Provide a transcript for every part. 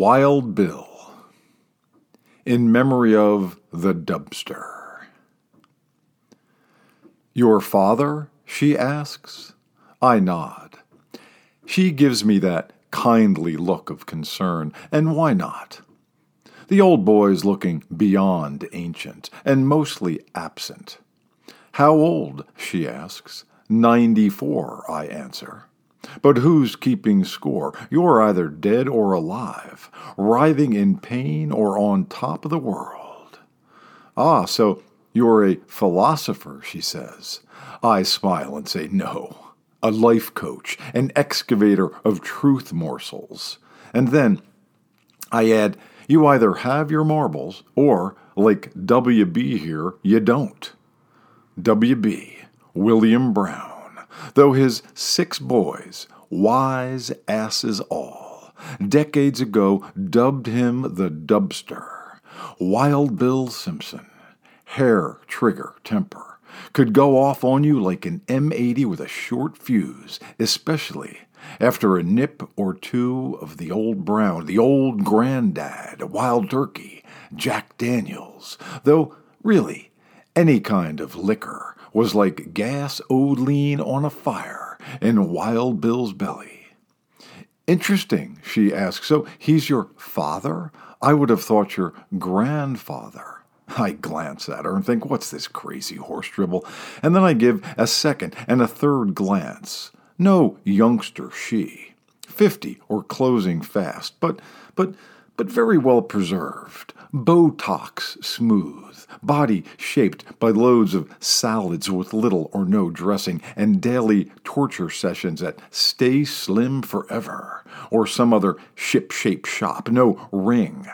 Wild Bill. In memory of the dubster. Your father? she asks. I nod. She gives me that kindly look of concern, and why not? The old boy's looking beyond ancient and mostly absent. How old? she asks. Ninety four, I answer. But who's keeping score? You're either dead or alive, writhing in pain or on top of the world. Ah, so you're a philosopher, she says. I smile and say no. A life coach, an excavator of truth morsels. And then I add, you either have your marbles, or, like W.B. here, you don't. W.B. William Brown, though his six boys, wise asses all, decades ago dubbed him the Dubster, Wild Bill Simpson, hair, trigger, temper, could go off on you like an M80 with a short fuse, especially after a nip or two of the old brown, the old granddad, wild turkey, Jack Daniels, though really any kind of liquor was like gas lean on a fire in Wild Bill's belly. Interesting, she asks. So he's your father? I would have thought your grandfather. I glance at her and think, what's this crazy horse dribble? And then I give a second and a third glance. No youngster she, fifty or closing fast, but but but very well preserved, Botox smooth, body shaped by loads of salads with little or no dressing, and daily torture sessions at Stay Slim Forever, or some other ship shape shop, no ring,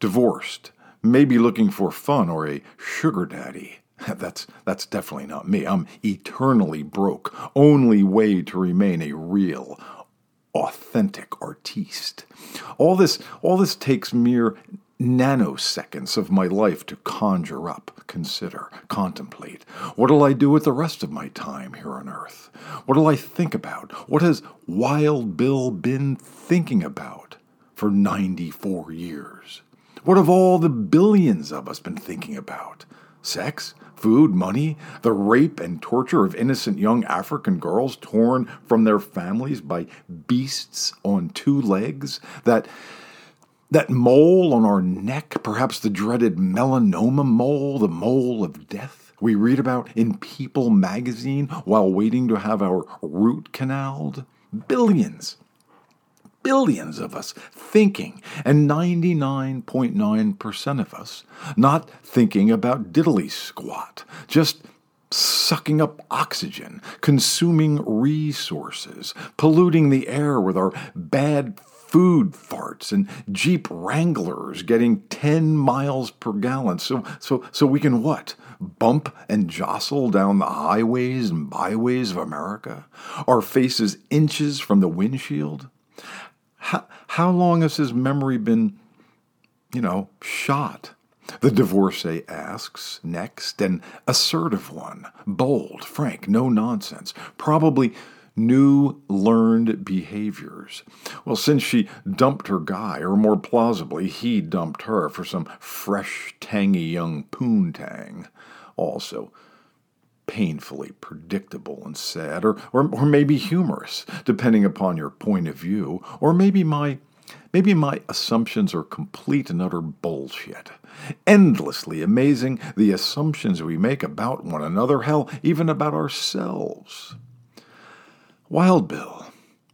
divorced, maybe looking for fun or a sugar daddy. That's that's definitely not me. I'm eternally broke. Only way to remain a real authentic artiste. All this all this takes mere nanoseconds of my life to conjure up, consider, contemplate. What'll I do with the rest of my time here on earth? What'll I think about? What has Wild Bill been thinking about for 94 years? What have all the billions of us been thinking about? Sex? food, money, the rape and torture of innocent young African girls torn from their families by beasts on two legs, that that mole on our neck, perhaps the dreaded melanoma mole, the mole of death we read about in People magazine while waiting to have our root canaled? Billions billions of us thinking, and 99.9% of us not thinking about diddly squat, just sucking up oxygen, consuming resources, polluting the air with our bad food farts and Jeep Wranglers getting 10 miles per gallon. So, so, so we can what? Bump and jostle down the highways and byways of America? Our faces inches from the windshield? How, how long has his memory been, you know, shot? The divorcee asks next, an assertive one, bold, frank, no nonsense, probably new learned behaviors. Well, since she dumped her guy, or more plausibly, he dumped her for some fresh, tangy young poontang. Also, painfully predictable and sad, or, or, or maybe humorous, depending upon your point of view, or maybe my Maybe my assumptions are complete and utter bullshit. Endlessly amazing the assumptions we make about one another, hell, even about ourselves. Wild Bill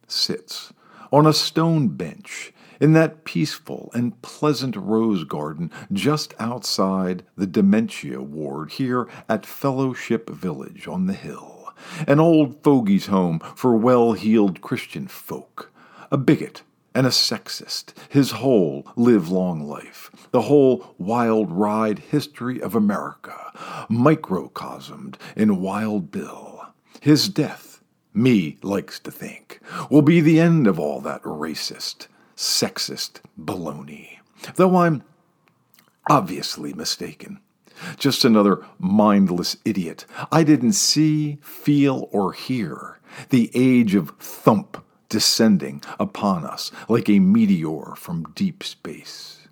sits on a stone bench in that peaceful and pleasant rose garden just outside the dementia ward here at Fellowship Village on the hill, an old fogey's home for well heeled Christian folk, a bigot and a sexist, his whole live long life, the whole wild ride history of America, microcosmed in Wild Bill. His death, me likes to think, will be the end of all that racist, sexist baloney. Though I'm obviously mistaken. Just another mindless idiot. I didn't see, feel, or hear the age of Trump descending upon us like a meteor from deep space.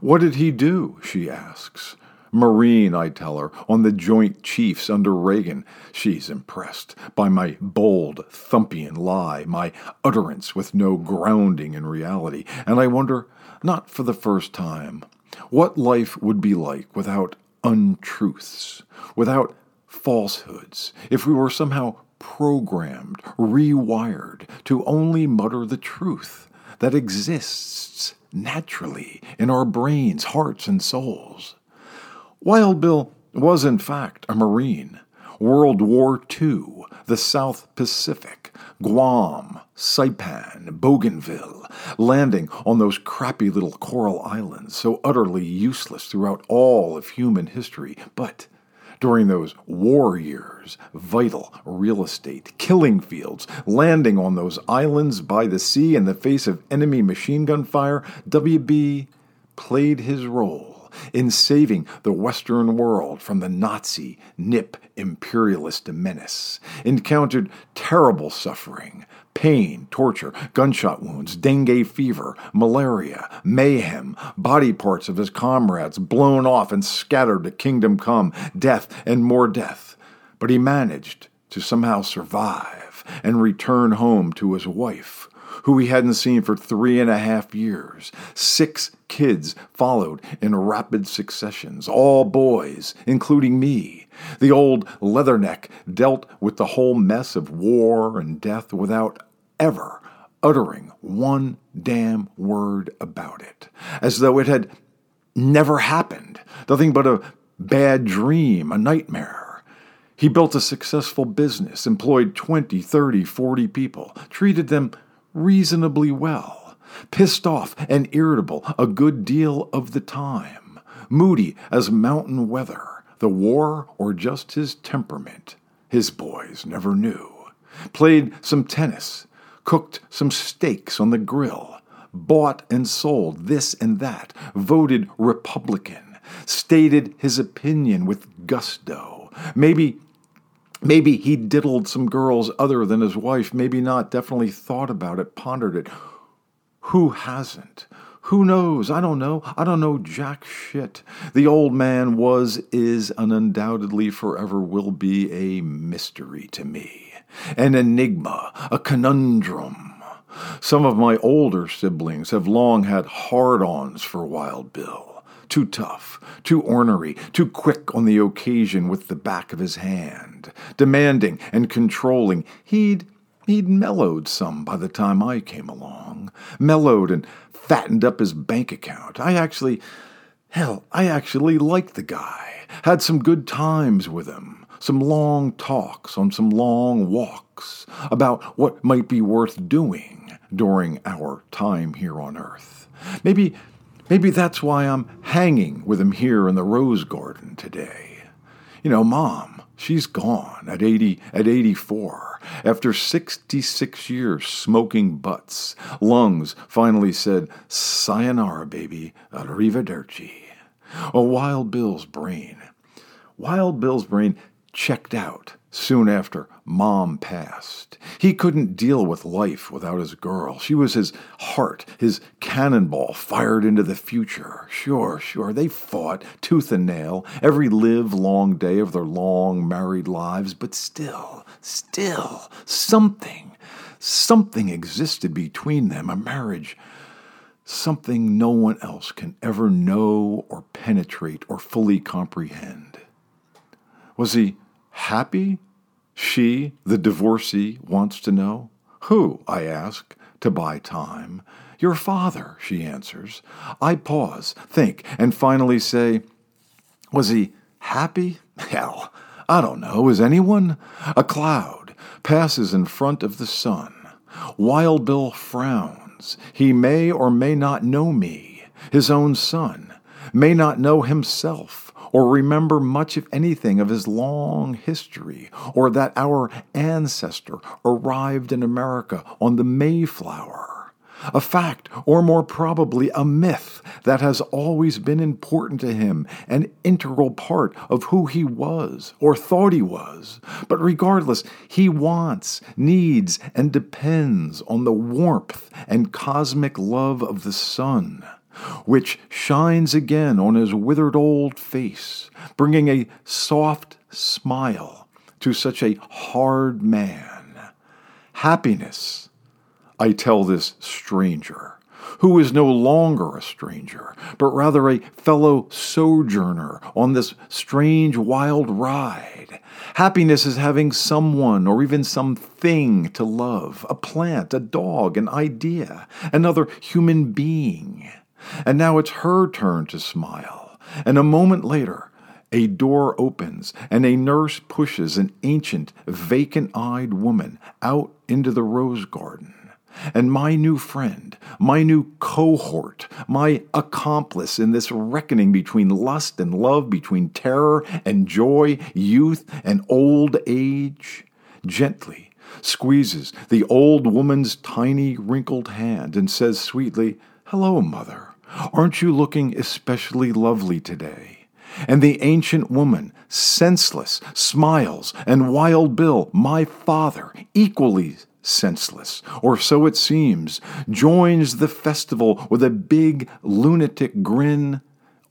What did he do? she asks. Marine, I tell her, on the Joint Chiefs under Reagan. She's impressed by my bold, Trumpian lie, my utterance with no grounding in reality, and I wonder, not for the first time, what life would be like without untruths, without falsehoods, if we were somehow programmed, rewired to only mutter the truth that exists naturally in our brains, hearts, and souls. Wild Bill was, in fact, a Marine. World War II, the South Pacific, Guam, Saipan, Bougainville, landing on those crappy little coral islands so utterly useless throughout all of human history, but during those war years, vital real estate, killing fields, landing on those islands by the sea in the face of enemy machine gun fire, WB played his role in saving the Western world from the Nazi, nip imperialist menace, encountered terrible suffering, pain, torture, gunshot wounds, dengue fever, malaria, mayhem, body parts of his comrades blown off and scattered to kingdom come, death and more death. But he managed to somehow survive and return home to his wife, who he hadn't seen for three and a half years. Six kids followed in rapid successions, all boys, including me. The old leatherneck dealt with the whole mess of war and death without ever uttering one damn word about it, as though it had never happened, nothing but a bad dream, a nightmare. He built a successful business, employed 20, 30, 40 people, treated them reasonably well, pissed off and irritable a good deal of the time, moody as mountain weather, the war or just his temperament. His boys never knew. Played some tennis, cooked some steaks on the grill, bought and sold this and that, voted Republican, stated his opinion with gusto. Maybe Maybe he diddled some girls other than his wife, maybe not, definitely thought about it, pondered it. Who hasn't? Who knows? I don't know. I don't know jack shit. The old man was, is, and undoubtedly forever will be a mystery to me. An enigma, a conundrum. Some of my older siblings have long had hard ons for Wild Bill too tough, too ornery, too quick on the occasion with the back of his hand, demanding and controlling. He'd he'd mellowed some by the time I came along, mellowed and fattened up his bank account. I actually hell, I actually liked the guy. Had some good times with him. Some long talks on some long walks about what might be worth doing during our time here on earth. Maybe Maybe that's why I'm hanging with him here in the rose garden today. You know, mom, she's gone at 80 at 84 after 66 years smoking butts. Lungs finally said, "Sayonara, baby, arrivederci." A Wild Bill's brain. Wild Bill's brain checked out soon after mom passed. He couldn't deal with life without his girl. She was his heart, his cannonball fired into the future. Sure, sure, they fought tooth and nail every live long day of their long married lives, but still, still, something, something existed between them, a marriage. Something no one else can ever know or penetrate or fully comprehend. Was he happy she, the divorcee, wants to know. Who? I ask, to buy time. Your father, she answers. I pause, think, and finally say, Was he happy? Hell, I don't know. Is anyone? A cloud passes in front of the sun. Wild Bill frowns. He may or may not know me, his own son, may not know himself or remember much, if anything, of his long history, or that our ancestor arrived in America on the Mayflower. a fact, or more probably a myth that has always been important to him, an integral part of who he was or thought he was. But regardless, he wants, needs, and depends on the warmth and cosmic love of the sun which shines again on his withered old face, bringing a soft smile to such a hard man. Happiness I tell this stranger, who is no longer a stranger, but rather a fellow sojourner on this strange wild ride. Happiness is having someone or even something to love a plant, a dog, an idea, another human being. And now it's her turn to smile. And a moment later, a door opens, and a nurse pushes an ancient, vacant eyed woman out into the rose garden. And my new friend, my new cohort, my accomplice in this reckoning between lust and love, between terror and joy, youth and old age, gently squeezes the old woman's tiny, wrinkled hand and says sweetly, Hello, mother. Aren't you looking especially lovely today? And the ancient woman, senseless, smiles, and Wild Bill, my father, equally senseless, or so it seems, joins the festival with a big lunatic grin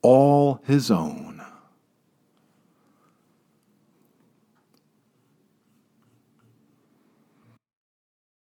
all his own.